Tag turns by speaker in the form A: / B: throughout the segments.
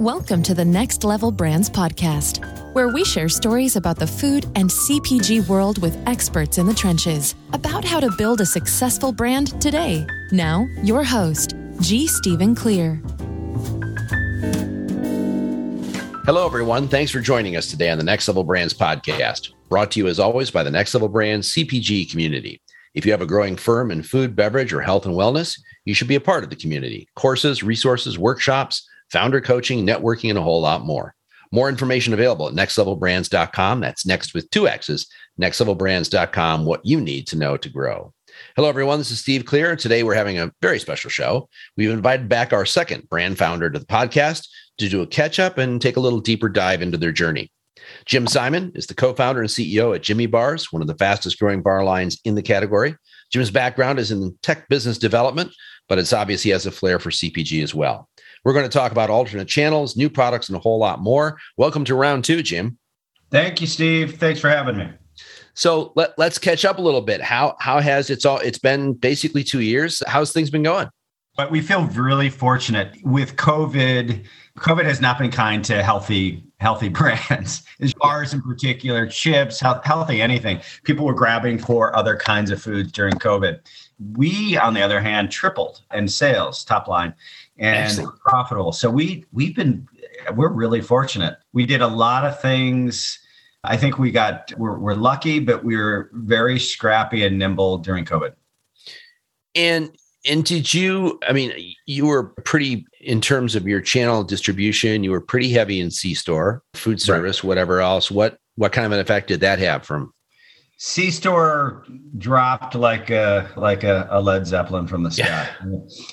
A: Welcome to the Next Level Brands podcast, where we share stories about the food and CPG world with experts in the trenches about how to build a successful brand today. Now, your host, G. Stephen Clear.
B: Hello, everyone. Thanks for joining us today on the Next Level Brands podcast, brought to you as always by the Next Level Brands CPG community. If you have a growing firm in food, beverage, or health and wellness, you should be a part of the community. Courses, resources, workshops, founder coaching, networking, and a whole lot more. More information available at nextlevelbrands.com. That's next with two X's, nextlevelbrands.com, what you need to know to grow. Hello, everyone. This is Steve Clear. Today, we're having a very special show. We've invited back our second brand founder to the podcast to do a catch up and take a little deeper dive into their journey. Jim Simon is the co founder and CEO at Jimmy Bars, one of the fastest growing bar lines in the category. Jim's background is in tech business development, but it's obvious he has a flair for CPG as well. We're going to talk about alternate channels, new products, and a whole lot more. Welcome to round two, Jim.
C: Thank you, Steve. Thanks for having me.
B: So let, let's catch up a little bit. How how has it's all it's been basically two years. How's things been going?
C: But we feel really fortunate with COVID. COVID has not been kind to healthy healthy brands. Bars in particular, chips, healthy anything. People were grabbing for other kinds of foods during COVID. We, on the other hand, tripled in sales, top line and profitable. So we we've been we're really fortunate. We did a lot of things. I think we got we're, we're lucky, but we were very scrappy and nimble during COVID.
B: And and did you? I mean, you were pretty in terms of your channel distribution. You were pretty heavy in C store, food service, right. whatever else. What what kind of an effect did that have from
C: C store dropped like a like a, a Led Zeppelin from the sky.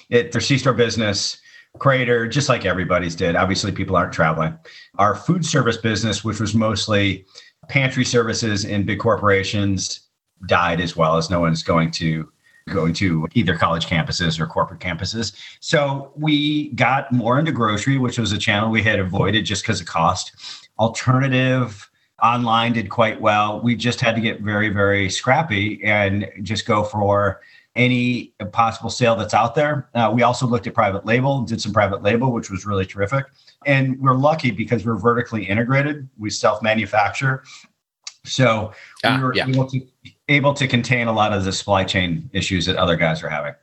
C: It their C store business crater just like everybody's did. Obviously, people aren't traveling. Our food service business, which was mostly pantry services in big corporations, died as well as no one's going to going to either college campuses or corporate campuses. So we got more into grocery, which was a channel we had avoided just because of cost. Alternative online did quite well. We just had to get very, very scrappy and just go for any possible sale that's out there. Uh, we also looked at private label, did some private label, which was really terrific. And we're lucky because we're vertically integrated. We self manufacture. So ah, we were yeah. able, to, able to contain a lot of the supply chain issues that other guys are having.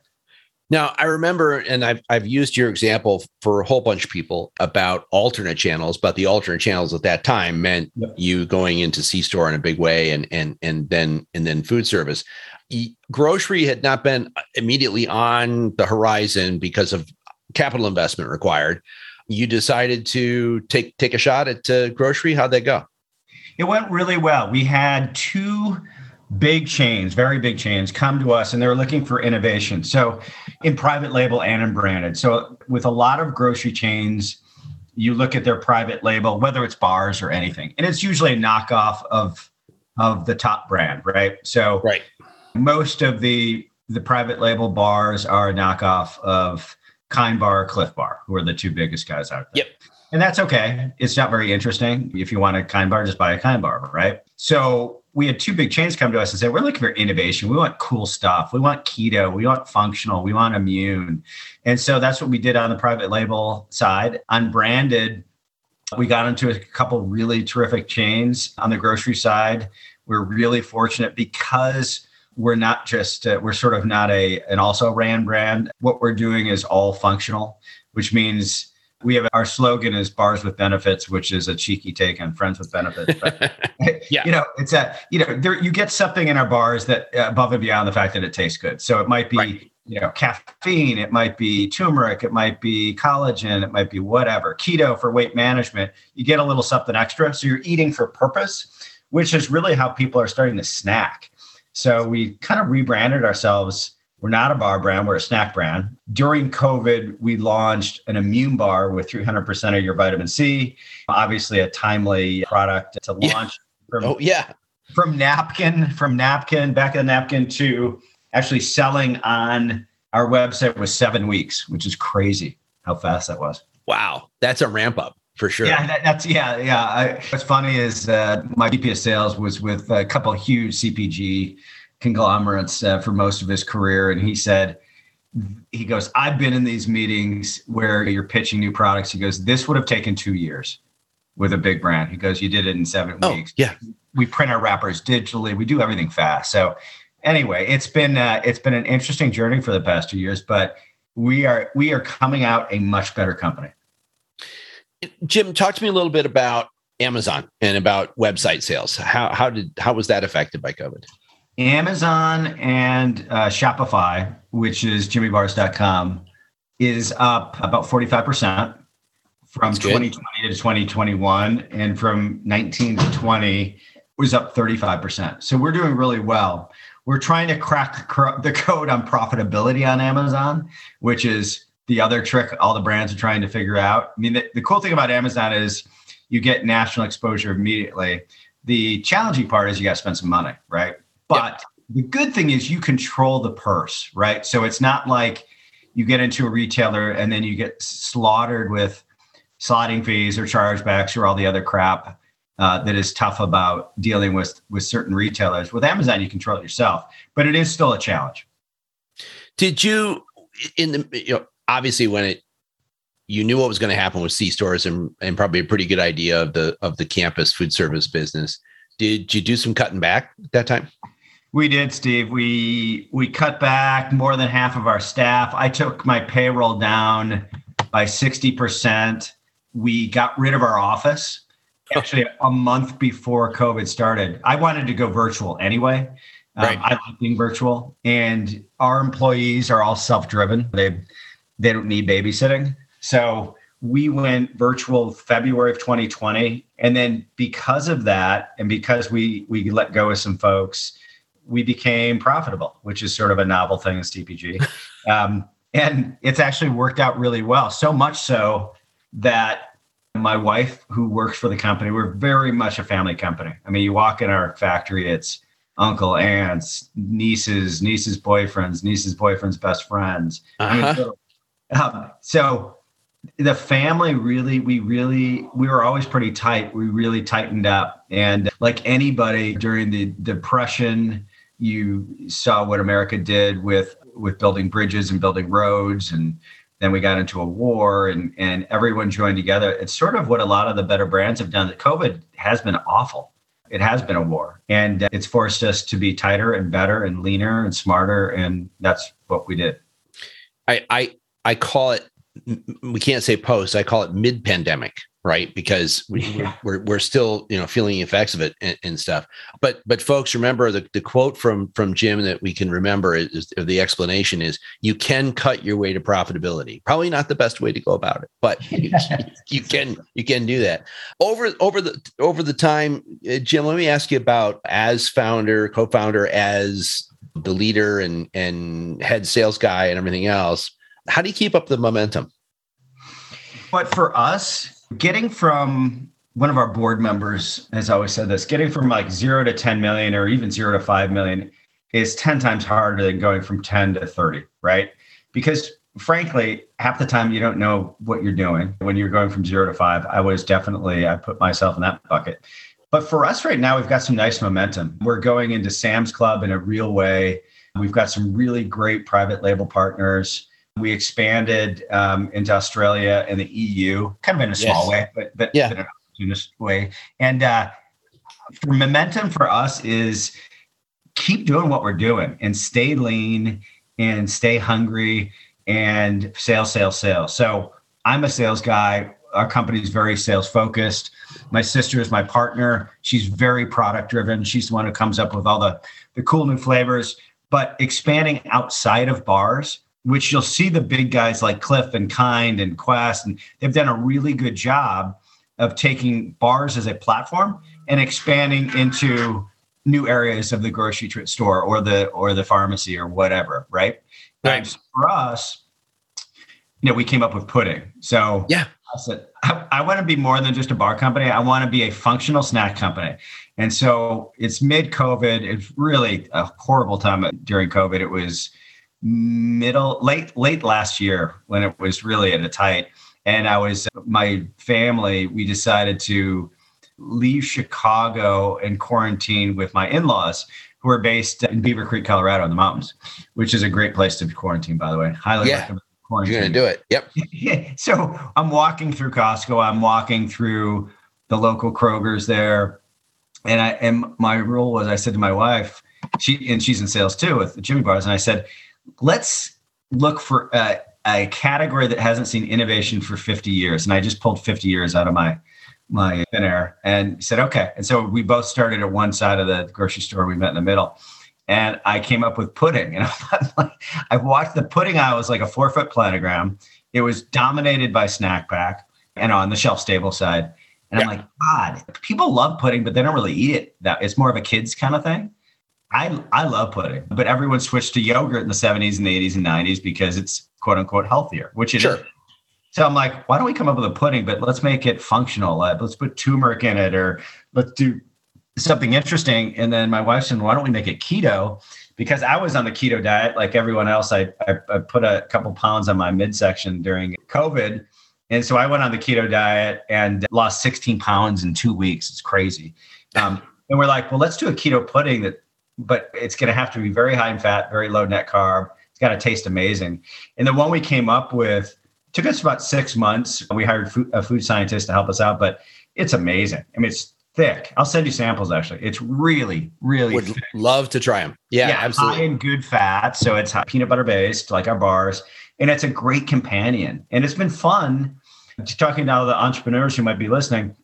B: Now, I remember, and I've, I've used your example for a whole bunch of people about alternate channels, but the alternate channels at that time meant yep. you going into C store in a big way and, and, and then, and then food service. Grocery had not been immediately on the horizon because of capital investment required. You decided to take, take a shot at uh, grocery. How'd that go?
C: It went really well. We had two big chains, very big chains, come to us and they're looking for innovation. So, in private label and in branded. So, with a lot of grocery chains, you look at their private label, whether it's bars or anything, and it's usually a knockoff of of the top brand, right? So,
B: right.
C: most of the the private label bars are a knockoff of Kind Bar, Clif Bar, who are the two biggest guys out there.
B: Yep.
C: And that's okay. It's not very interesting. If you want a Kind Bar, just buy a Kind Bar, right? So we had two big chains come to us and say, we're looking for innovation. We want cool stuff. We want keto. We want functional. We want immune. And so that's what we did on the private label side. Unbranded, we got into a couple really terrific chains on the grocery side. We're really fortunate because we're not just uh, we're sort of not a an also ran brand. What we're doing is all functional, which means we have our slogan is bars with benefits, which is a cheeky take on friends with benefits. But, yeah. you know, it's a, you know, there, you get something in our bars that uh, above and beyond the fact that it tastes good. So it might be, right. you know, caffeine, it might be turmeric, it might be collagen, it might be whatever. Keto for weight management, you get a little something extra. So you're eating for purpose, which is really how people are starting to snack. So we kind of rebranded ourselves we're not a bar brand, we're a snack brand. During COVID, we launched an immune bar with 300% of your vitamin C. Obviously, a timely product to launch.
B: Yeah. From, oh, yeah.
C: From napkin, from napkin, back of the napkin to actually selling on our website was seven weeks, which is crazy how fast that was.
B: Wow. That's a ramp up for sure.
C: Yeah, that, that's yeah, yeah. I, what's funny is uh, my VP of sales was with a couple huge CPG conglomerates uh, for most of his career. And he said, he goes, I've been in these meetings where you're pitching new products. He goes, this would have taken two years with a big brand. He goes, you did it in seven
B: oh,
C: weeks.
B: Yeah.
C: We print our wrappers digitally. We do everything fast. So anyway, it's been uh, it's been an interesting journey for the past two years, but we are we are coming out a much better company.
B: Jim, talk to me a little bit about Amazon and about website sales. How how did how was that affected by COVID?
C: Amazon and uh, Shopify, which is jimmybars.com, is up about 45% from 2020 to 2021. And from 19 to 20 was up 35%. So we're doing really well. We're trying to crack the code on profitability on Amazon, which is the other trick all the brands are trying to figure out. I mean, the, the cool thing about Amazon is you get national exposure immediately. The challenging part is you got to spend some money, right? But the good thing is you control the purse, right? So it's not like you get into a retailer and then you get slaughtered with slotting fees or chargebacks or all the other crap uh, that is tough about dealing with with certain retailers. With Amazon, you control it yourself, but it is still a challenge.
B: Did you in the you know obviously when it you knew what was going to happen with C stores and and probably a pretty good idea of the of the campus food service business. Did you do some cutting back at that time?
C: We did, Steve. We we cut back more than half of our staff. I took my payroll down by 60%. We got rid of our office actually a month before COVID started. I wanted to go virtual anyway. Um. I like being virtual, and our employees are all self-driven. They they don't need babysitting, so we went virtual February of 2020, and then because of that, and because we we let go of some folks, we became profitable, which is sort of a novel thing as CPG. Um, and it's actually worked out really well. So much so that my wife, who works for the company, we're very much a family company. I mean, you walk in our factory, it's uncle, aunts, nieces, nieces' boyfriends, nieces' boyfriends' best friends. Uh-huh. I mean, um, so the family really, we really, we were always pretty tight. We really tightened up. And like anybody during the depression, you saw what America did with with building bridges and building roads and then we got into a war and and everyone joined together. It's sort of what a lot of the better brands have done. That covid has been awful. It has been a war and it's forced us to be tighter and better and leaner and smarter and that's what we did.
B: I i i call it we can't say post i call it mid pandemic right? Because we, yeah. we're, we're still you know feeling the effects of it and, and, stuff. But but folks, remember the, the quote from from Jim that we can remember is, is the explanation is you can cut your way to profitability. Probably not the best way to go about it, but you, you can you can do that over over the over the time. Uh, Jim, let me ask you about as founder, co-founder, as the leader and and head sales guy and everything else. How do you keep up the momentum?
C: But for us, getting from one of our board members has always said this getting from like zero to 10 million or even zero to 5 million is 10 times harder than going from 10 to 30, right? Because frankly, half the time you don't know what you're doing when you're going from zero to five. I was definitely, I put myself in that bucket. But for us right now, we've got some nice momentum. We're going into Sam's Club in a real way. We've got some really great private label partners. We expanded um, into Australia and the EU, kind of in a small yes. way, but but yeah. in an opportunist way. And uh, for momentum for us is keep doing what we're doing and stay lean and stay hungry and sales, sales, sales. So I'm a sales guy. Our company is very sales focused. My sister is my partner. She's very product driven. She's the one who comes up with all the, the cool new flavors. But expanding outside of bars which you'll see the big guys like Clif and Kind and Quest, and they've done a really good job of taking bars as a platform and expanding into new areas of the grocery store or the or the pharmacy or whatever, right? right. So for us, you know, we came up with pudding. So
B: yeah,
C: I said I, I want to be more than just a bar company. I want to be a functional snack company. And so it's mid COVID. It's really a horrible time during COVID. It was middle late late last year when it was really at a tight and i was my family we decided to leave chicago and quarantine with my in-laws who are based in Beaver Creek, Colorado, in the mountains, which is a great place to quarantine, by the way. Highly
B: yeah.
C: recommend
B: quarantine. You're to do it.
C: Yep. so I'm walking through Costco. I'm walking through the local Kroger's there. And I and my rule was I said to my wife, she and she's in sales too with Jimmy Bars, and I said, let's look for a, a category that hasn't seen innovation for 50 years. And I just pulled 50 years out of my my thin air and said, okay. And so we both started at one side of the grocery store. We met in the middle. And I came up with pudding. And I watched the pudding aisle was like a four foot planogram. It was dominated by snack pack and on the shelf stable side. And yeah. I'm like, God, people love pudding, but they don't really eat it. That it's more of a kids kind of thing. I I love pudding, but everyone switched to yogurt in the 70s and the 80s and 90s because it's quote unquote healthier, which it sure. is. So I'm like, why don't we come up with a pudding, but let's make it functional. Let's put turmeric in it, or let's do something interesting. And then my wife said, why don't we make it keto? Because I was on the keto diet like everyone else. I, I, I put a couple pounds on my midsection during COVID. And so I went on the keto diet and lost 16 pounds in two weeks. It's crazy. Um, and we're like, well, let's do a keto pudding that but it's going to have to be very high in fat, very low net carb. It's got to taste amazing. And the one we came up with took us about six months. We hired food, a food scientist to help us out, but it's amazing. I mean, it's thick. I'll send you samples. Actually, it's really, really.
B: Would
C: thick.
B: love to try them. Yeah, yeah absolutely.
C: High in good fat, so it's peanut butter based, like our bars, and it's a great companion. And it's been fun talking to all the entrepreneurs who might be listening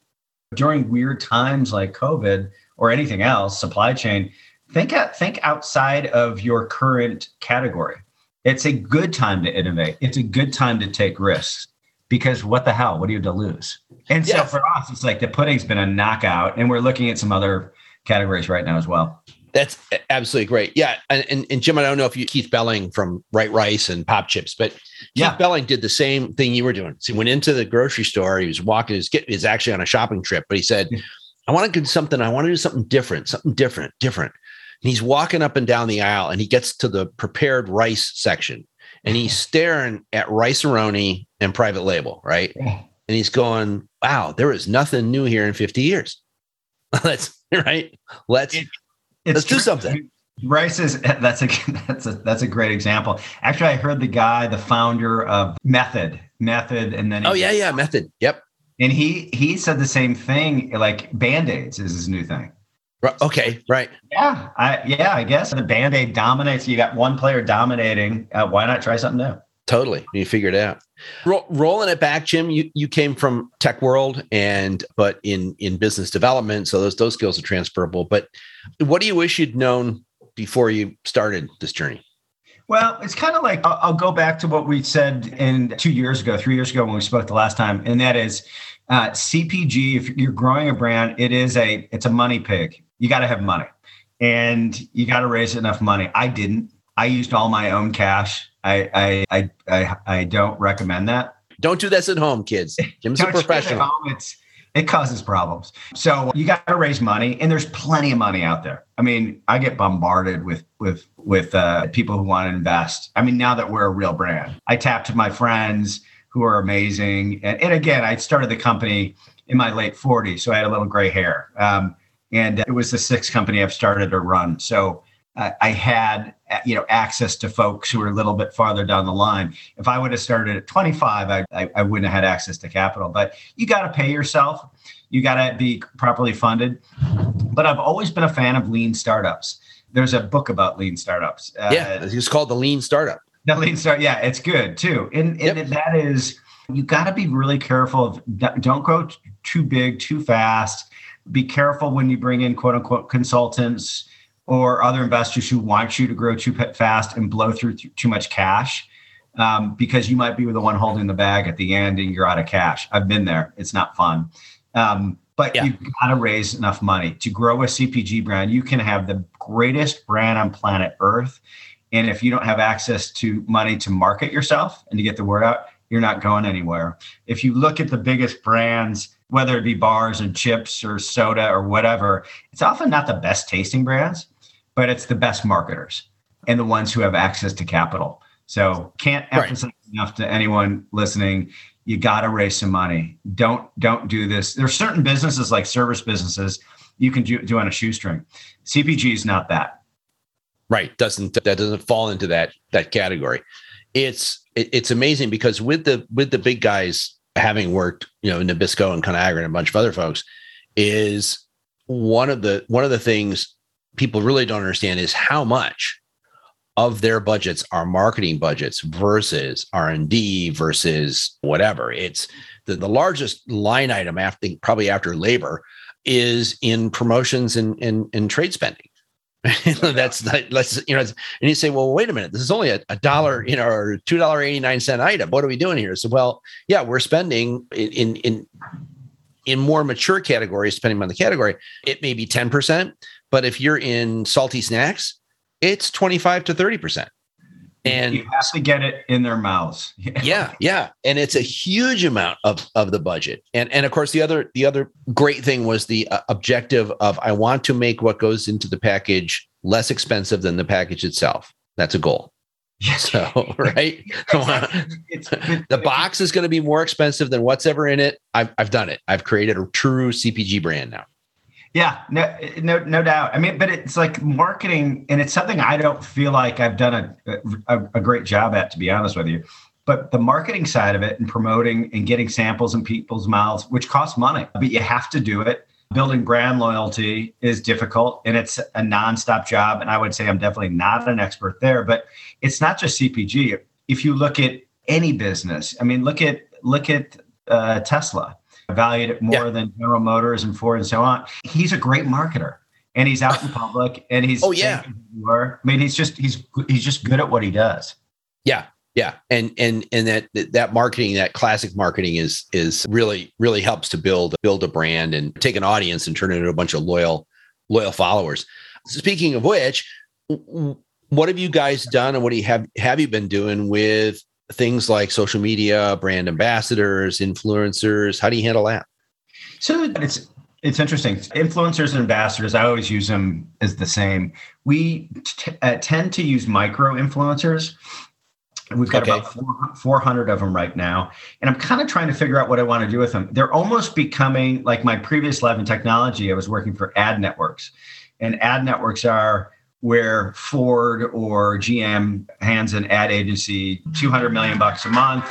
C: during weird times like COVID or anything else, supply chain think out, think outside of your current category. It's a good time to innovate. It's a good time to take risks because what the hell? What do you have to lose? And so for us, it's like the pudding's been a knockout, and we're looking at some other categories right now as well.
B: That's absolutely great. Yeah. And, and, and, Jim, I don't know if you, Keith Belling from Right Rice and Popchips, but Keith. Belling did the same thing you were doing. So he went into the grocery store. He was walking, his get is actually on a shopping trip, but he said, I want to do something. I want to do something different, something different, different. And he's walking up and down the aisle and he gets to the prepared rice section and he's staring at Rice-A-Roni and private label, right? And he's going, wow, there is nothing new here in 50 years. let's right. Let's it, let's true. do something.
C: Rice is that's a that's a that's a great example. Actually, I heard the guy, the founder of Method, Method, and then
B: oh yeah, yeah, Method. Yep.
C: And he he said the same thing. Like band aids is his new thing.
B: Okay, right.
C: Yeah, I yeah, I guess the band aid dominates. You got one player dominating. Uh, why not try something new?
B: Totally, you figured it out. Ro- rolling it back, Jim. You you came from tech world and but in in business development, so those those skills are transferable. But what do you wish you'd known before you started this journey?
C: Well, it's kind of like I'll, I'll go back to what we said in two years ago, three years ago when we spoke the last time, and that is uh, CPG. If you're growing a brand, it is a it's a money pig you got to have money and you got to raise enough money. I didn't. I used all my own cash. I I I I, I don't recommend that.
B: Don't do this at home, kids. Jim's a professional.
C: It it's it causes problems. So you got to raise money, and there's plenty of money out there. I mean, I get bombarded with with with uh, people who want to invest. I mean, now that we're a real brand, I tapped my friends who are amazing, and, and again, I started the company in my late 40s, so I had a little gray hair. Um, and it was the sixth company I've started or run. So uh, I had you know access to folks who were a little bit farther down the line. If I would have started at 25, I, I, I wouldn't have had access to capital. But you got to pay yourself. You got to be properly funded. But I've always been a fan of lean startups. There's a book about lean startups.
B: Uh, yeah, it's called the Lean Startup.
C: The Lean Start. Yeah, it's good too. And, and yep. that is you got to be really careful of don't go too big too fast be careful when you bring in quote unquote consultants or other investors who want you to grow too fast and blow through too much cash um, because you might be the one holding the bag at the end and you're out of cash. I've been there. It's not fun. Um, but yeah. you've got to raise enough money to grow a CPG brand. You can have the greatest brand on planet Earth. And if you don't have access to money to market yourself and to get the word out, you're not going anywhere. If you look at the biggest brands whether it be bars and chips or soda or whatever, it's often not the best tasting brands, but it's the best marketers and the ones who have access to capital. So can't emphasize right. enough to anyone listening. You got to raise some money. Don't don't do this. There's certain businesses like service businesses you can do, do on a shoestring. CPG is not that.
B: Right. Doesn't that doesn't fall into that that category. It's it, it's amazing because with the with the big guys having worked, you know, Nabisco and Conagra and a bunch of other folks, is one of the one of the things people really don't understand is how much of their budgets are marketing budgets versus R&D versus whatever. It's the, the largest line item after probably after labor is in promotions and, and, and trade spending. that's let's you know and you say well wait a minute this is only a, a dollar you know or two dollar 89 cent item. What are we doing here? So well yeah we're spending in in in more mature categories depending on the category it may be 10% but if you're in salty snacks it's 25 to 30%
C: and you have to get it in their mouths.
B: Yeah. Yeah and it's a huge amount of of the budget. And and of course the other the other great thing was the uh, objective of i want to make what goes into the package less expensive than the package itself. That's a goal. So right? The box is going to be more expensive than what's ever in it. I've, I've done it. I've created a true cpg brand now
C: yeah, no, no, no doubt. I mean, but it's like marketing, and it's something I don't feel like I've done a, a, a, great job at, to be honest with you. But the marketing side of it and promoting and getting samples in people's mouths, which costs money, but you have to do it. Building brand loyalty is difficult and it's a nonstop job. And I would say I'm definitely not an expert there, but it's not just CPG. If you look at any business, I mean, look at look at uh, Tesla valued it more yeah. than General Motors and Ford and so on. He's a great marketer and he's out in public and he's
B: oh yeah
C: I mean he's just he's he's just good at what he does.
B: Yeah. Yeah. And and and that that marketing, that classic marketing is is really really helps to build build a brand and take an audience and turn it into a bunch of loyal loyal followers. Speaking of which, what have you guys done and what do you have have you been doing with things like social media, brand ambassadors, influencers? How do you handle that?
C: So it's it's interesting. Influencers and ambassadors, I always use them as the same. We t- uh, tend to use micro influencers. We've got okay. about 400 of them right now. And I'm kind of trying to figure out what I want to do with them. They're almost becoming like my previous life in technology. I was working for ad networks, and ad networks are where Ford or GM hands an ad agency 200 million bucks a month,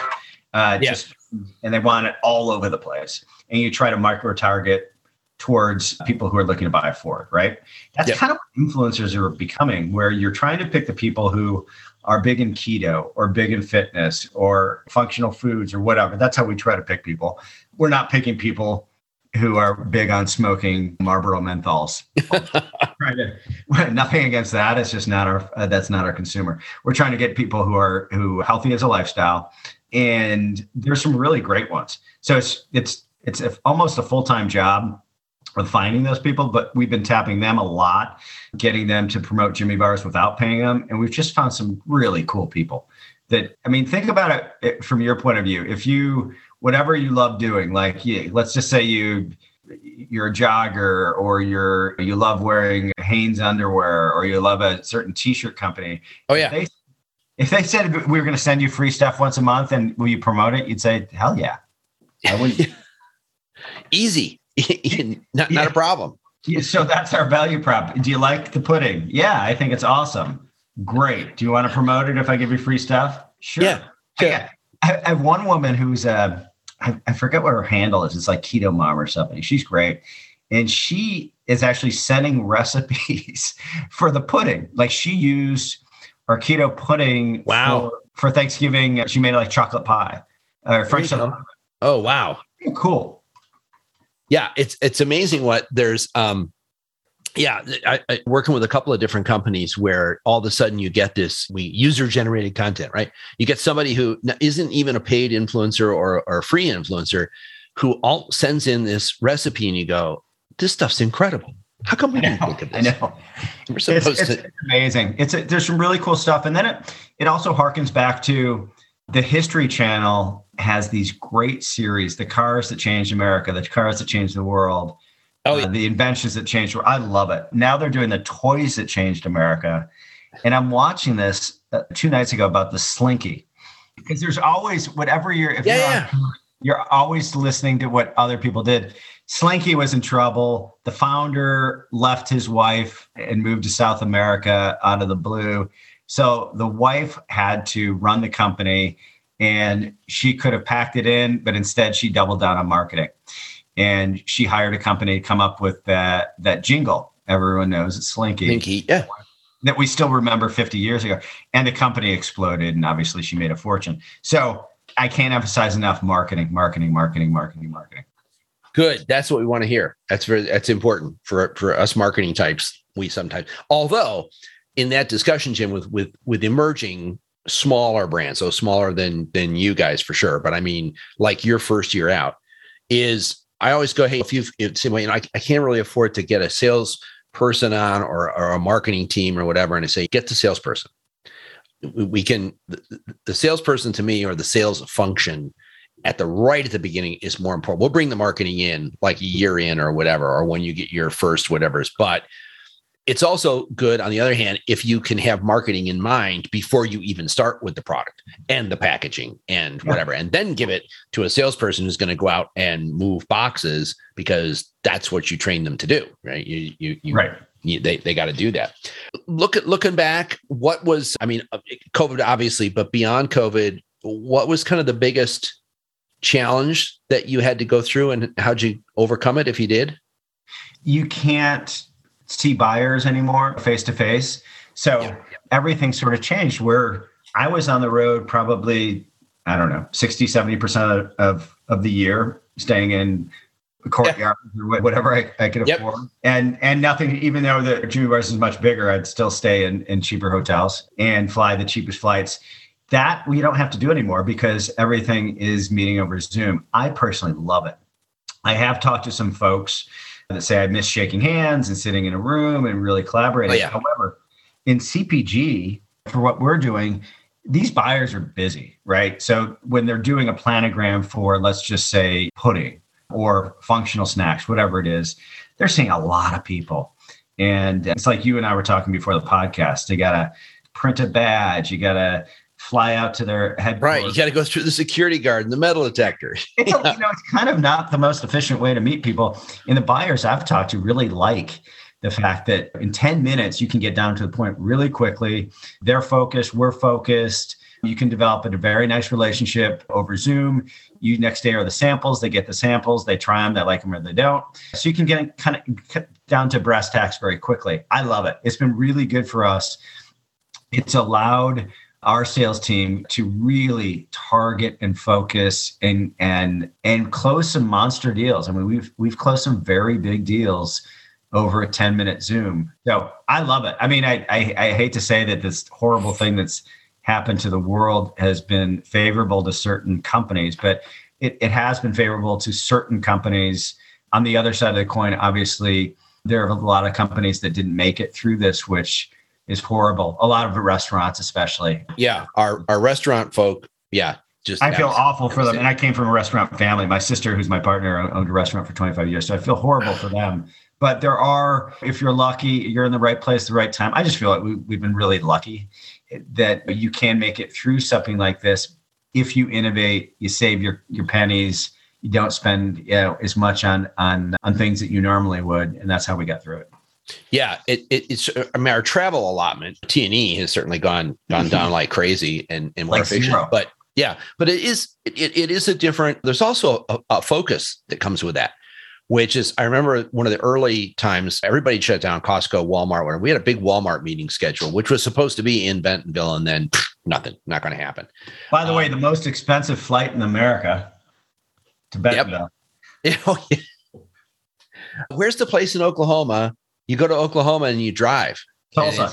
C: uh, yeah. just, and they want it all over the place. And you try to micro target towards people who are looking to buy a Ford, right? That's yep. kind of what influencers are becoming, where you're trying to pick the people who are big in keto or big in fitness or functional foods or whatever. That's how we try to pick people. We're not picking people who are big on smoking Marlboro menthols. to, nothing against that. It's just not our. Uh, that's not our consumer. We're trying to get people who are who healthy as a lifestyle, and there's some really great ones. So it's it's it's almost a full time job with finding those people, but we've been tapping them a lot, getting them to promote Jimmy Bars without paying them, and we've just found some really cool people. That I mean, think about it from your point of view. If you whatever you love doing. Like, let's just say you you're a jogger or you're you love wearing Hanes underwear or you love a certain t-shirt company.
B: Oh yeah.
C: If they, if they said we were going to send you free stuff once a month and will you promote it? You'd say, hell yeah.
B: I wouldn't. Easy. not, not a problem.
C: So that's our value prop. Do you like the pudding? Yeah, I think it's awesome. Great. Do you want to promote it if I give you free stuff? Sure.
B: Yeah.
C: yeah. I, I have one woman who's uh I, I forget what her handle is. It's like Keto Mom or something. She's great. And she is actually sending recipes for the pudding. Like she used our keto pudding
B: wow.
C: for, for Thanksgiving. She made like chocolate pie or French.
B: Oh, wow.
C: Cool.
B: Yeah. It's, it's amazing what there's, um, yeah, I, I, working with a couple of different companies where all of a sudden you get this we user generated content, right? You get somebody who isn't even a paid influencer or, or a free influencer who all sends in this recipe and you go, this stuff's incredible. How come we didn't think of this?
C: I know. We're supposed it's, it's to. amazing. It's a, there's some really cool stuff, and then it it also harkens back to the History Channel has these great series, the cars that changed America, the cars that changed the world Oh, yeah. uh, the inventions that changed. I love it. Now they're doing the toys that changed America, and I'm watching this uh, two nights ago about the Slinky because there's always whatever you're if
B: yeah, you're on,
C: You're always listening to what other people did. Slinky was in trouble. The founder left his wife and moved to South America out of the blue. So the wife had to run the company and she could have packed it in, but instead she doubled down on marketing. And she hired a company to come up with that that jingle. Everyone knows it's Slinky.
B: Slinky, yeah.
C: That we still remember 50 years ago. And the company exploded and obviously she made a fortune. So I can't emphasize enough marketing, marketing, marketing, marketing, marketing.
B: Good. That's what we want to hear. That's very that's important for for us marketing types. We sometimes, although in that discussion, Jim, with with with emerging smaller brands, so smaller than than you guys for sure. But I mean, like your first year out, is I always go, hey, if you say, well, you know, I, I can't really afford to get a sales person on or, or a marketing team or whatever, and I say, get the salesperson. We can the, the salesperson to me or the sales function at the right at the beginning is more important. We'll bring the marketing in like a year in or whatever, or when you get your first whatever's. But it's also good, on the other hand, if you can have marketing in mind before you even start with the product and the packaging and whatever, and then give it to a salesperson who's going to go out and move boxes because that's what you train them to do, right? You, you, you
C: right.
B: You, they they got to do that. Look at looking back, what was I mean, uh, COVID obviously, but beyond COVID, what was kind of the biggest challenge that you had to go through and how'd you overcome it if you did?
C: You can't see buyers anymore face to face. So yeah. everything sort of changed where I was on the road probably, I don't know, 60, 70% of, of the year staying in courtyard yeah. or whatever I, I could afford. Yep. And and nothing, even though the Jimmy Bars is much bigger, I'd still stay in, in cheaper hotels and fly the cheapest flights. That we don't have to do anymore because everything is meeting over Zoom. I personally love it. I have talked to some folks that say I miss shaking hands and sitting in a room and really collaborating. Oh, yeah. However, in CPG, for what we're doing, these buyers are busy, right? So when they're doing a planogram for, let's just say, pudding or functional snacks, whatever it is, they're seeing a lot of people. And it's like you and I were talking before the podcast. You got to print a badge, you got to fly out to their headquarters.
B: Right. You got to go through the security guard and the metal detector.
C: it's, yeah. you know, it's kind of not the most efficient way to meet people. And the buyers I've talked to really like the fact that in 10 minutes, you can get down to the point really quickly. They're focused, we're focused. You can develop a very nice relationship over Zoom. You next day are the samples. They get the samples. They try them. They like them or they don't. So you can get kind of down to brass tacks very quickly. I love it. It's been really good for us. It's allowed our sales team to really target and focus and and and close some monster deals. I mean, we've we've closed some very big deals over a 10 minute Zoom. So I love it. I mean, I, I, I hate to say that this horrible thing that's happened to the world has been favorable to certain companies, but it, it has been favorable to certain companies. On the other side of the coin, obviously, there are a lot of companies that didn't make it through this, which is horrible. A lot of the restaurants, especially.
B: Yeah, our our restaurant folk. Yeah, just
C: I feel awful for them. And I came from a restaurant family. My sister, who's my partner, owned a restaurant for 25 years, so I feel horrible for them. But there are, if you're lucky, you're in the right place, the right time. I just feel like we, we've been really lucky that you can make it through something like this if you innovate, you save your your pennies, you don't spend you know, as much on on on things that you normally would, and that's how we got through it.
B: Yeah, it, it, it's I mean our travel allotment T and E has certainly gone gone down like crazy and and like efficient. But yeah, but it is it, it is a different. There's also a, a, focus that comes with that, which is I remember one of the early times everybody shut down Costco, Walmart. Where we had a big Walmart meeting schedule, which was supposed to be in Bentonville, and then pff, nothing, not going to happen.
C: By the um, way, the most expensive flight in America to Bentonville.
B: Yep. Oh, yeah. Where's the place in Oklahoma you go to Oklahoma and you drive.
C: Tulsa.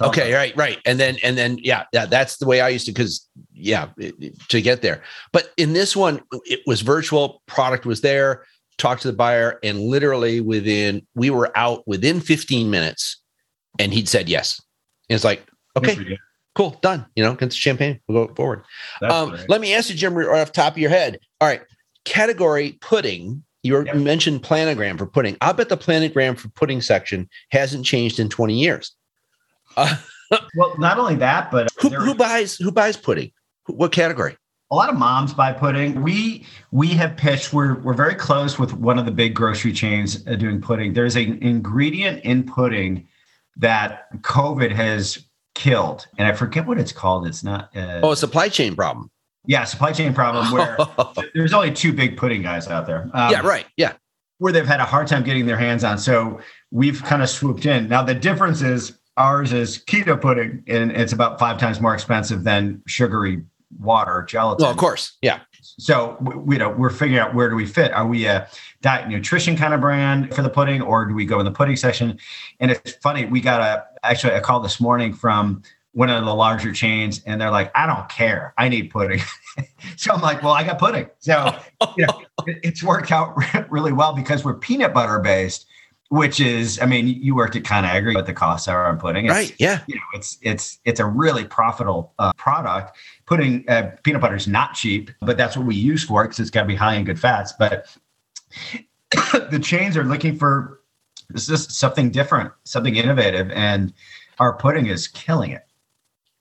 B: Okay, right, right, and then and then yeah, yeah, that's the way I used to because yeah, it, it, to get there. But in this one, it was virtual. Product was there. Talked to the buyer, and literally within we were out within 15 minutes, and he'd said yes. And it's like okay, cool, done. You know, get the champagne. We'll go forward. Um, let me ask you, Jim, right off top of your head. All right, category pudding you yep. mentioned planogram for pudding. I bet the planogram for pudding section hasn't changed in 20 years.
C: Uh, well, not only that, but
B: who, who, buys who buys pudding? What category?
C: a lot of moms buy pudding. We we have pitched. We're we're very close with one of the big grocery chains uh, doing pudding. There's an ingredient in pudding that COVID has killed, and I forget what it's called. It's not.
B: Uh, oh, a supply chain problem.
C: Yeah, supply chain problem where there's only two big pudding guys out there.
B: Um, yeah, right. Yeah,
C: where they've had a hard time getting their hands on. So we've kind of swooped in. Now the difference is ours is keto pudding, and it's about five times more expensive than sugary water gelatin.
B: Well, of course, yeah.
C: So we, you know we're figuring out where do we fit. Are we a diet nutrition kind of brand for the pudding, or do we go in the pudding section? And it's funny, we got a actually a call this morning from one of the larger chains, and they're like, "I don't care, I need pudding." so I'm like, "Well, I got pudding." So you know, it's worked out really well because we're peanut butter based which is, I mean, you worked at ConAgra, what the costs are on pudding.
B: It's, right. Yeah.
C: You know, it's it's it's a really profitable uh, product. Pudding uh, peanut butter is not cheap, but that's what we use for it because it's got to be high in good fats. But the chains are looking for this is something different, something innovative, and our pudding is killing it.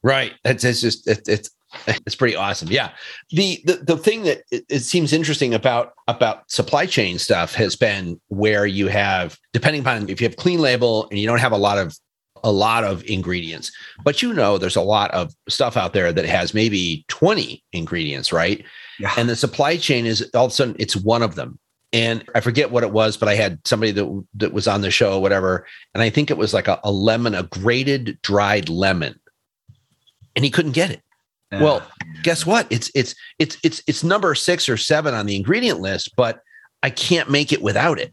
B: Right. It's, it's just it, it's it's pretty awesome. Yeah. The, the the thing that it, it, seems interesting about about supply chain stuff has been where you have depending upon if you have clean label and you don't have a lot of a lot of ingredients, but you know there's a lot of stuff out there that has maybe 20 ingredients, right? Yeah. And the supply chain is all of a sudden it's one of them. And I forget what it was, but I had somebody that that was on the show, or whatever, and I think it was like a, a lemon, a grated dried lemon, and he couldn't get it well, guess what? It's it's it's it's it's number six or seven on the ingredient list, but I can't make it without it.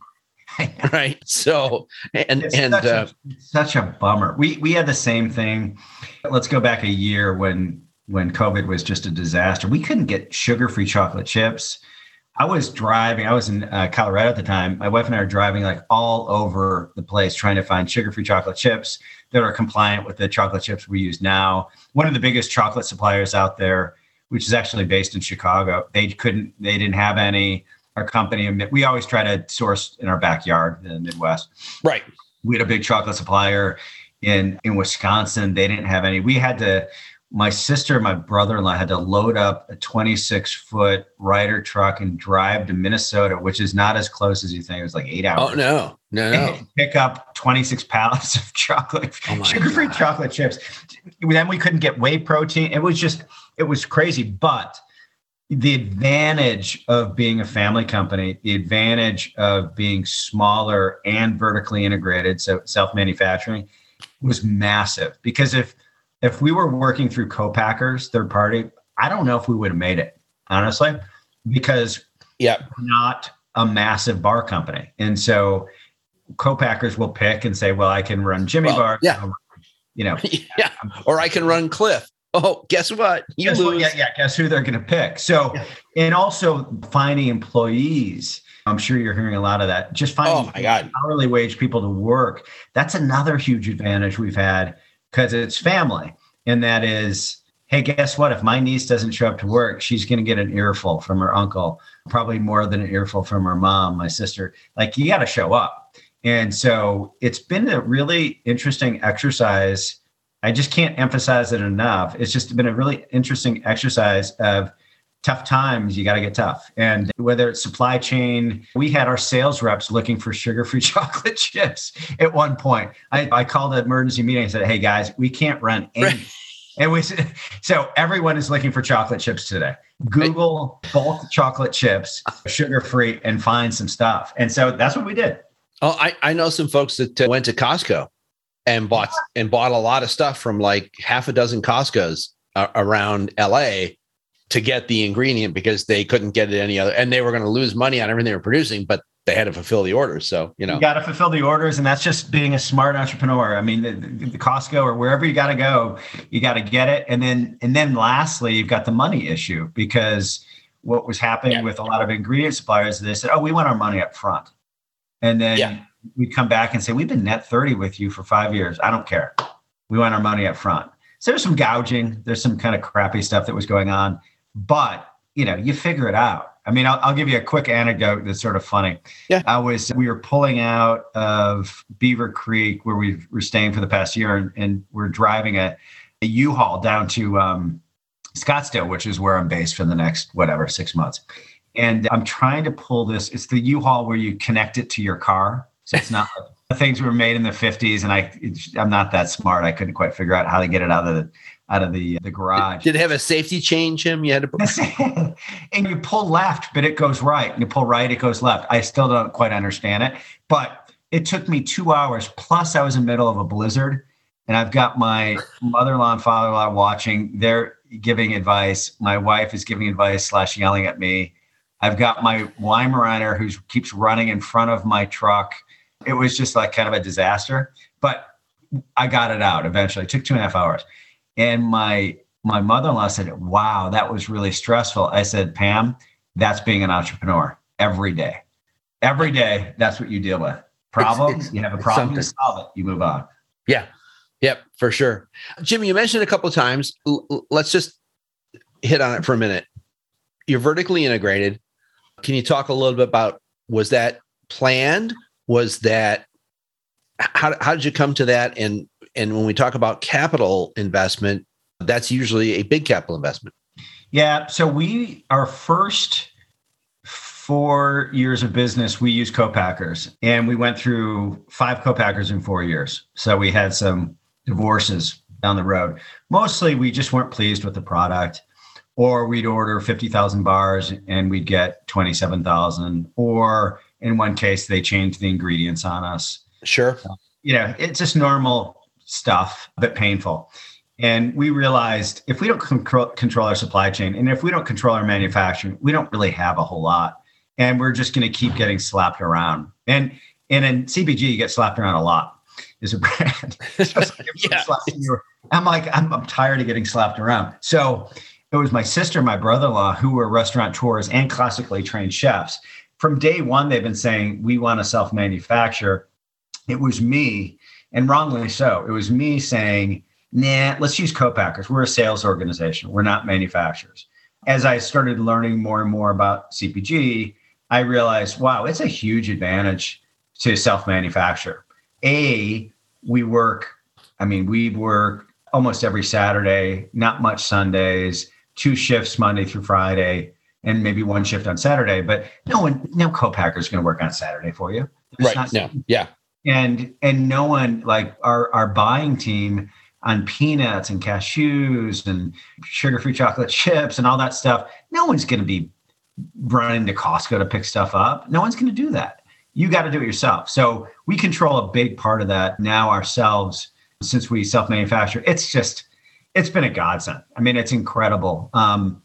B: right. So and it's and
C: such,
B: uh,
C: a, such a bummer. We we had the same thing. Let's go back a year when when COVID was just a disaster. We couldn't get sugar-free chocolate chips. I was driving. I was in uh, Colorado at the time. My wife and I are driving like all over the place trying to find sugar-free chocolate chips that are compliant with the chocolate chips we use now. One of the biggest chocolate suppliers out there, which is actually based in Chicago, they couldn't, they didn't have any. Our company, we always try to source in our backyard in the Midwest.
B: Right.
C: We had a big chocolate supplier in in Wisconsin. They didn't have any. We had to my sister and my brother-in-law had to load up a 26 foot Ryder truck and drive to Minnesota, which is not as close as you think. It was like eight oh, hours.
B: Oh no, no, no.
C: Pick up 26 pallets of chocolate, oh sugar-free chocolate chips. Then we couldn't get whey protein. It was just, it was crazy. But the advantage of being a family company, the advantage of being smaller and vertically integrated, so self-manufacturing, was massive. Because if if we were working through co-packers, third party, I don't know if we would have made it, honestly, because
B: yeah,
C: not a massive bar company. And so co-packers will pick and say, well, I can run Jimmy well, Bar.
B: Yeah.
C: You know,
B: yeah. Or I can run Clif. Oh, guess what?
C: You guess lose. What? Yeah, yeah. Guess who they're going to pick. So, yeah. and also finding employees. I'm sure you're hearing a lot of that. Just finding
B: oh my God.
C: hourly wage people to work. That's another huge advantage we've had because it's family. And that is, hey, guess what? If my niece doesn't show up to work, she's going to get an earful from her uncle, probably more than an earful from her mom, my sister. Like, you got to show up. And so it's been a really interesting exercise. I just can't emphasize it enough. It's just been a really interesting exercise of tough times, you got to get tough. And whether it's supply chain, we had our sales reps looking for sugar free chocolate chips at one point. I, I called an emergency meeting and said, Hey guys, we can't run any. Right. And we said, so everyone is looking for chocolate chips today. Google bulk chocolate chips, sugar free, and find some stuff. And so that's what we did.
B: Oh, I, I know some folks that uh, went to Costco and bought and bought a lot of stuff from like half a dozen Costco's uh, around LA to get the ingredient because they couldn't get it any other and they were going to lose money on everything they were producing but they had to fulfill the orders so you know.
C: You got to fulfill the orders and that's just being a smart entrepreneur. I mean the, the costco or wherever you got to go you got to get it and then and then lastly you've got the money issue because what was happening yeah. with a lot of ingredient suppliers they said oh we want our money up front and then yeah. we come back and say we've been net 30 with you for five years. I don't care. We want our money up front so there's some gouging there's some kind of crappy stuff that was going on but you know, you figure it out. I mean, I'll, I'll, give you a quick anecdote that's sort of funny.
B: Yeah.
C: I was, we were pulling out of Beaver Creek where we were staying for the past year and, and we're driving a a U-Haul down to, um, Scottsdale, which is where I'm based for the next whatever six months. And I'm trying to pull this. It's the U-Haul where you connect it to your car, so it's not. Like, things were made in the 50s, and I I'm not that smart. I couldn't quite figure out how to get it out of the out of the uh, the garage.
B: Did it have a safety chain, Jim? You had to put.
C: and you pull left, but it goes right. And you pull right, it goes left. I still don't quite understand it, but it took me two hours. Plus, I was in the middle of a blizzard, and I've got my mother-in-law and father-in-law watching. They're giving advice. My wife is giving advice slash yelling at me. I've got my Weimaraner who keeps running in front of my truck. It was just like kind of a disaster, but I got it out eventually. It took two and a half hours. And my my mother-in-law said, Wow, that was really stressful. I said, Pam, that's being an entrepreneur every day. Every day, that's what you deal with. Problem, it's, it's, you have a problem, you solve it, you move on.
B: Yeah. Yep, for sure. Jimmy, you mentioned a couple of times. Let's just hit on it for a minute. You're vertically integrated. Can you talk a little bit about was that planned? Was that how, how did you come to that? And and when we talk about capital investment, that's usually a big capital investment.
C: Yeah. So we our first four years of business, we used co-packers and we went through five co-packers in four years. So we had some divorces down the road. Mostly we just weren't pleased with the product or we'd order 50,000 bars and we'd get 27,000 or in one case they changed the ingredients on us.
B: Sure.
C: you know, it's just normal stuff but painful. And we realized if we don't control, control our supply chain and if we don't control our manufacturing, we don't really have a whole lot. And we're just going to keep getting slapped around. And and in CPG, you get slapped around a lot as a brand. yeah. I'm like, I'm, I'm tired of getting slapped around. So it was my sister, my brother-in-law, who were restaurateurs and classically trained chefs. From day one, they've been saying we want to self-manufacture. It was me, and wrongly so. It was me saying, "Nah, let's use co-packers. We're a sales organization. We're not manufacturers." As I started learning more and more about CPG, I realized, wow, it's a huge advantage to self-manufacture. A, we work. I mean, we work almost every Saturday, not much Sundays two shifts Monday through Friday and maybe one shift on Saturday, but no one, no co-packer is going to work on Saturday for you.
B: There's right. No. Yeah.
C: And, and no one like our, our buying team on peanuts and cashews and sugar-free chocolate chips and all that stuff. No one's going to be running to Costco to pick stuff up. No one's going to do that. You got to do it yourself. So we control a big part of that now ourselves since we self-manufacture. It's just, it's been a godsend. I mean, it's incredible. Um,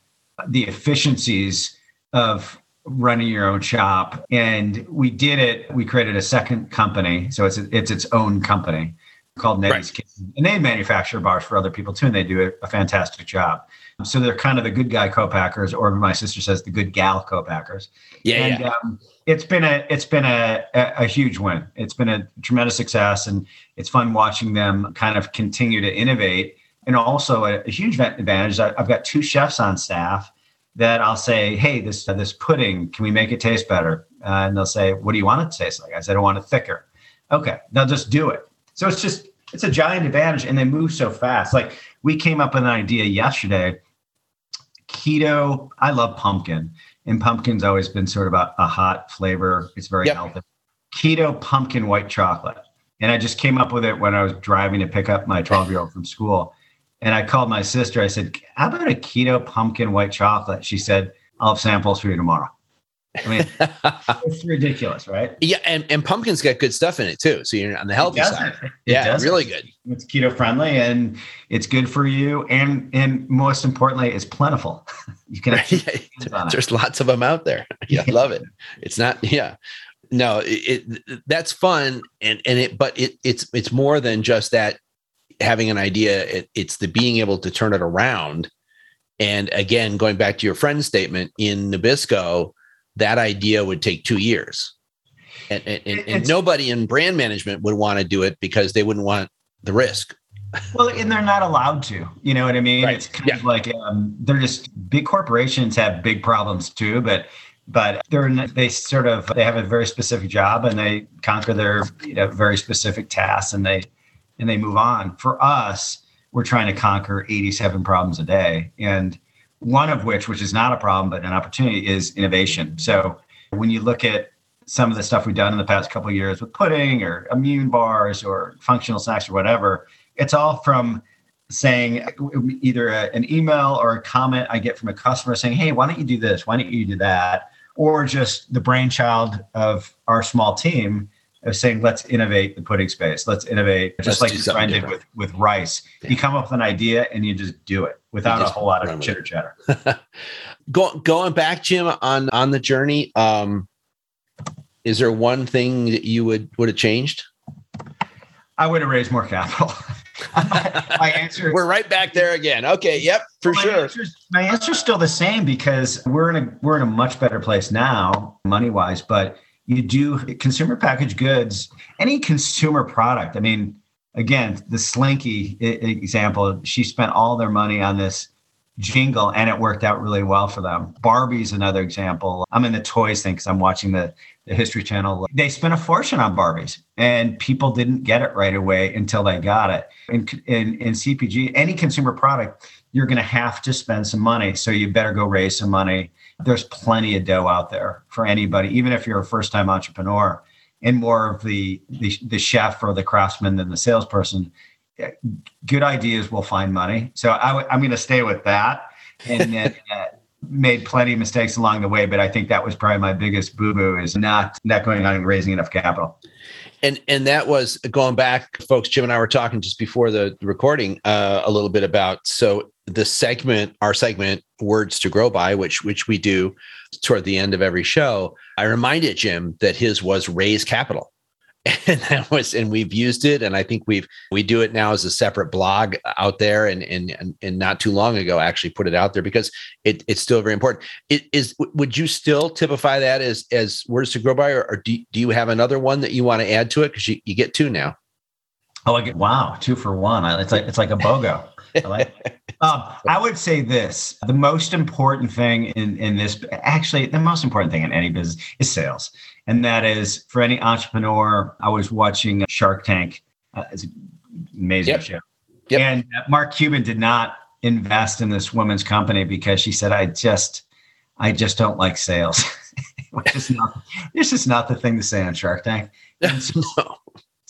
C: the efficiencies of running your own shop, and we did it. We created a second company, so it's it's its own company called Nettie's right. Kitchen, and they manufacture bars for other people too, and they do a, a fantastic job. So they're kind of the good guy co-packers, or my sister says the good gal co-packers.
B: Yeah,
C: and,
B: yeah.
C: Um, it's been a it's been a, a, a huge win. It's been a tremendous success, and it's fun watching them kind of continue to innovate and also a, a huge advantage. I, have got two chefs on staff that I'll say, "Hey, this uh, this pudding, can we make it taste better?" Uh, and they'll say, "What do you want it to taste like?" I said, "I want it thicker." Okay, they'll just do it. So it's just it's a giant advantage, and they move so fast. Like we came up with an idea yesterday. Keto. I love pumpkin, and pumpkin's always been sort of a, a hot flavor. It's very yep. healthy. Keto pumpkin white chocolate. And I just came up with it when I was driving to pick up my 12 year old from school. And I called my sister. I said, How about a keto pumpkin white chocolate? She said, I'll have samples for you tomorrow. I mean, it's ridiculous, right?
B: Yeah, and, and pumpkin's got good stuff in it too. So you're on the healthy side. It. It yeah, does really good.
C: It's keto friendly and it's good for you. And and most importantly, it's plentiful. you can
B: yeah, there's lots of them out there. Yeah, I love it. It's not, yeah. No, it, it that's fun and and it but it it's it's more than just that having an idea it, it's the being able to turn it around and again going back to your friend's statement in nabisco that idea would take two years and, and, and, and nobody in brand management would want to do it because they wouldn't want the risk
C: well and they're not allowed to you know what i mean right. it's kind yeah. of like um, they're just big corporations have big problems too but but they're they sort of they have a very specific job and they conquer their you know very specific tasks and they and they move on. For us, we're trying to conquer 87 problems a day. And one of which, which is not a problem, but an opportunity, is innovation. So when you look at some of the stuff we've done in the past couple years with pudding or immune bars or functional snacks or whatever, it's all from saying either a, an email or a comment I get from a customer saying, Hey, why don't you do this? Why don't you do that? Or just the brainchild of our small team of saying, let's innovate the pudding space. Let's innovate, just let's like your friend did with, with rice. Yeah. You come up with an idea and you just do it without a whole lot of chitter chatter.
B: Go, going back, Jim, on on the journey, um, is there one thing that you would would have changed?
C: I would have raised more capital.
B: my, answer. We're right back there again. Okay. Yep. For
C: my
B: sure.
C: My answer's still the same because we're in a we're in a much better place now, money wise. But you do consumer packaged goods, any consumer product. I mean, again, the Slinky example. She spent all their money on this jingle and it worked out really well for them. Barbie's another example. I'm in the toys thing because I'm watching the, the History Channel. They spent a fortune on Barbies and people didn't get it right away until they got it. In, in, in CPG, any consumer product, you're going to have to spend some money. So you better go raise some money. There's plenty of dough out there for anybody, even if you're a first time entrepreneur and more of the, the, the chef or the craftsman than the salesperson good ideas will find money. So i w- I'm going to stay with that. And then, uh, made plenty of mistakes along the way, but I think that was probably my biggest boo boo is not not going on and raising enough capital.
B: And and that was going back, folks. Jim and I were talking just before the recording uh, a little bit about so the segment, our segment, words to grow by, which which we do toward the end of every show. I reminded Jim that his was raise capital. And that was and we've used it and i think we've we do it now as a separate blog out there and and and not too long ago actually put it out there because it, it's still very important. It is would you still typify that as as words to grow by or, or do, do you have another one that you want to add to it? Because you, you get two now.
C: Oh like wow two for one. It's like it's like a bogo I, like um, I would say this the most important thing in in this actually the most important thing in any business is sales and that is for any entrepreneur. I was watching Shark Tank. Uh, it's an amazing yep. show. Yep. And Mark Cuban did not invest in this woman's company because she said, "I just, I just don't like sales." Which is not, it's just not the thing to say on Shark Tank. So, no.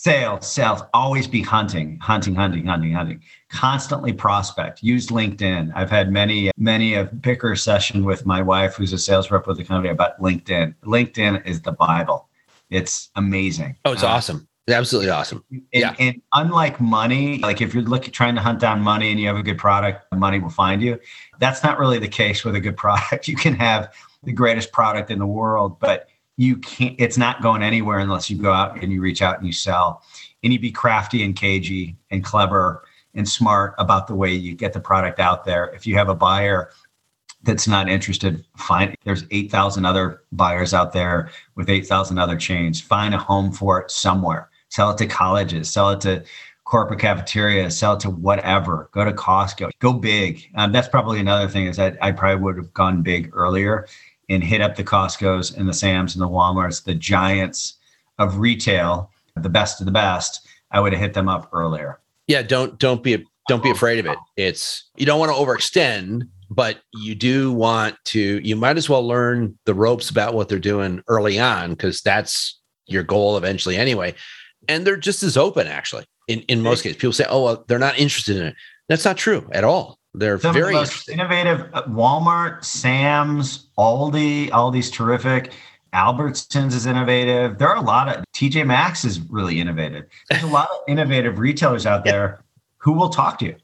C: Sales, sales, always be hunting, hunting, hunting, hunting, hunting. Constantly prospect. Use linkedin. I've had many many a picker session with my wife who's a sales rep with the company about linkedin. Linkedin is the bible. It's amazing.
B: Oh it's uh, awesome. Absolutely awesome.
C: And, yeah. and unlike money like if you're looking trying to hunt down money and you have a good product money will find you. That's not really the case with a good product. You can have the greatest product in the world but you can't it's not going anywhere unless you go out and you reach out and you sell and you be crafty and cagey and clever and smart about the way you get the product out there. If you have a buyer that's not interested, find there's 8,000 other buyers out there with 8,000 other chains. Find a home for it somewhere. Sell it to colleges, sell it to corporate cafeterias, sell it to whatever. Go to Costco, go big. Um, that's probably another thing is that I probably would have gone big earlier and hit up the Costco's and the Sam's and the Walmarts, the giants of retail, the best of the best. I would have hit them up earlier.
B: Yeah don't don't be don't be afraid of it. It's you don't want to overextend but you do want to you might as well learn the ropes about what they're doing early on because that's your goal eventually anyway. And they're just as open actually in, in most cases. People say oh well, they're not interested in it. That's not true at all they're Some very
C: of the innovative uh, walmart sam's aldi aldi's terrific Albertsons is innovative. There are a lot of TJ Maxx is really innovative. There's a lot of innovative retailers out there who will talk to you.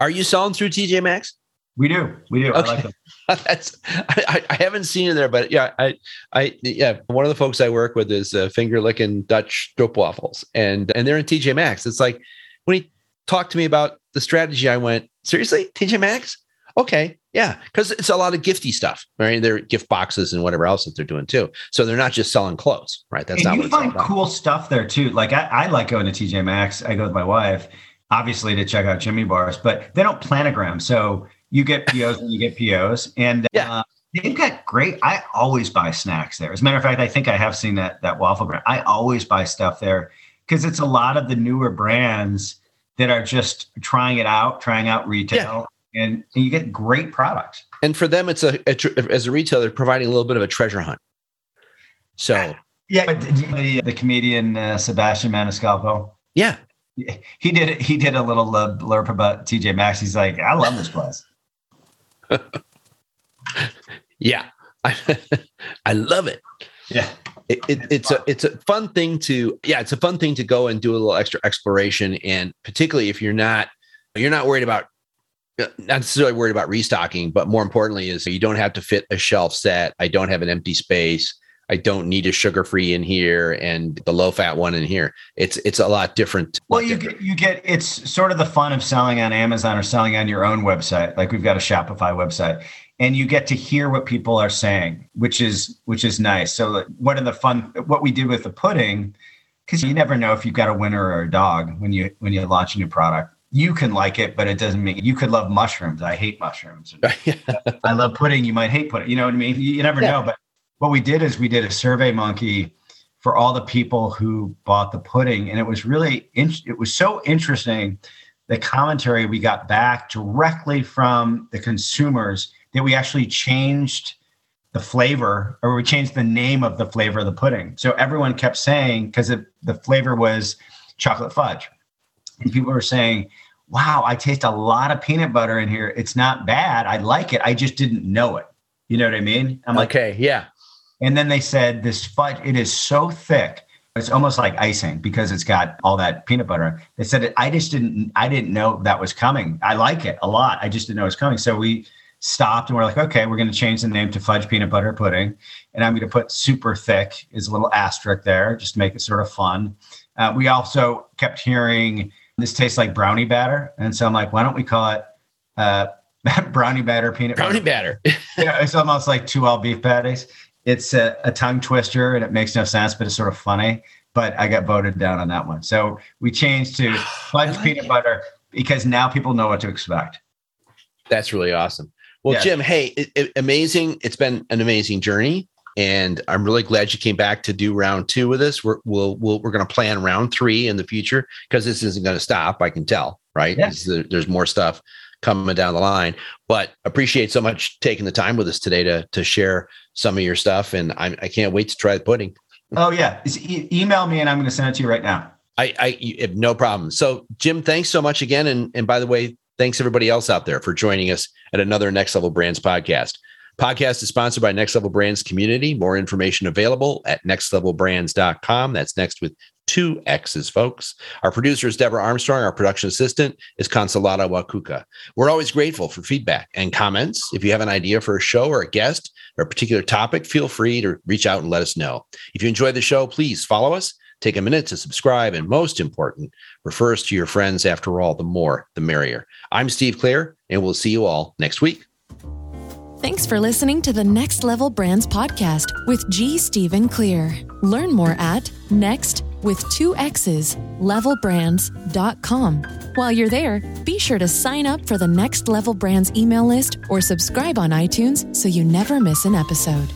B: Are you selling through TJ Maxx?
C: We do. We do. Okay. I like them.
B: That's I, I haven't seen it there, but yeah, I I yeah, one of the folks I work with is uh, finger licking Dutch stroopwafels, and and they're in TJ Maxx. It's like when he talked to me about the strategy, I went, seriously, TJ Maxx? Okay, yeah, because it's a lot of gifty stuff, right? They're gift boxes and whatever else that they're doing too. So they're not just selling clothes, right?
C: That's and not. You find cool stuff there too. Like I, I like going to TJ Maxx. I go with my wife, obviously to check out Jimmy bars, but they don't planogram. So you get POs and you get POs, and yeah. Uh, they've got great. I always buy snacks there. As a matter of fact, I think I have seen that that waffle brand. I always buy stuff there because it's a lot of the newer brands that are just trying it out, trying out retail, yeah. and, and, you get great products.
B: And for them, it's a, a, as a retailer providing a little bit of a treasure hunt. So
C: yeah, but the, the comedian uh, Sebastian Maniscalco.
B: Yeah,
C: he did he did a little blurb about TJ Maxx. He's like, I love this place.
B: yeah, I, I love it.
C: Yeah.
B: It, it, it's a it's a fun thing to yeah it's a fun thing to go and do a little extra exploration and particularly if you're not you're not worried about uh, not necessarily worried about restocking but more importantly is you don't have to fit a shelf set i don't have an empty space I don't need a sugar free in here and the low fat one in here. It's it's a lot different.
C: Well, you
B: different.
C: get you get it's sort of the fun of selling on Amazon or selling on your own website. Like we've got a Shopify website, and you get to hear what people are saying, which is which is nice. So what are the fun? What we did with the pudding, because you never know if you've got a winner or a dog when you when you launch a new product. You can like it, but it doesn't mean you could love mushrooms. I hate mushrooms. I love pudding. You might hate pudding. You know what I mean? You, you never yeah. know, but what we did is we did a survey monkey for all the people who bought the pudding and it was really it was so interesting the commentary we got back directly from the consumers that we actually changed the flavor or we changed the name of the flavor of the pudding so everyone kept saying because the flavor was chocolate fudge and people were saying wow i taste a lot of peanut butter in here it's not bad i like it i just didn't know it you know what i mean
B: i'm like okay yeah
C: and then they said this fudge, it is so thick. It's almost like icing because it's got all that peanut butter. They said, I just didn't, I didn't know that was coming. I like it a lot. I just didn't know it was coming. So we stopped and we're like, okay, we're going to change the name to fudge peanut butter pudding. And I'm going to put super thick is a little asterisk there, just to make it sort of fun. Uh, we also kept hearing this tastes like brownie batter. And so I'm like, why don't we call it uh, brownie batter peanut
B: brownie
C: batter?
B: batter.
C: yeah, it's almost like two all beef patties it's a, a, tongue twister and it makes no sense, but it's sort of funny. But I got voted down on that one. So we changed to fudge like peanut it. butter because now people know what to expect.
B: That's really awesome. Well, Jim, hey, it, it, amazing. It's been an amazing journey. And I'm really glad you came back to do round two with us. We're we'll, we'll we're going to plan round three in the future because this isn't going to stop. I can tell, right? Yeah. There's more stuff coming down the line. But appreciate so much taking the time with us today to to share some of your stuff, and I, I can't wait to try the pudding.
C: Oh yeah, e- email me and I'm going to send it to you right now.
B: I, I no problem. So Jim, thanks so much again, and and by the way, thanks everybody else out there for joining us at another Next Level Brands podcast. Podcast is sponsored by Next Level Brands Community. More information available at nextlevelbrands.com. That's next with two X's, folks. Our producer is Deborah Armstrong. Our production assistant is Consolata Wakuka. We're always grateful for feedback and comments. If you have an idea for a show or a guest or a particular topic, feel free to reach out and let us know. If you enjoy the show, please follow us. Take a minute to subscribe, and most important, refer us to your friends. After all, the more, the merrier. I'm Steve Clare, and we'll see you all next week.
A: Thanks for listening to the Next Level Brands podcast with G. Stephen Clear. Learn more at next with two X's, levelbrands.com. While you're there, be sure to sign up for the Next Level Brands email list or subscribe on iTunes so you never miss an episode.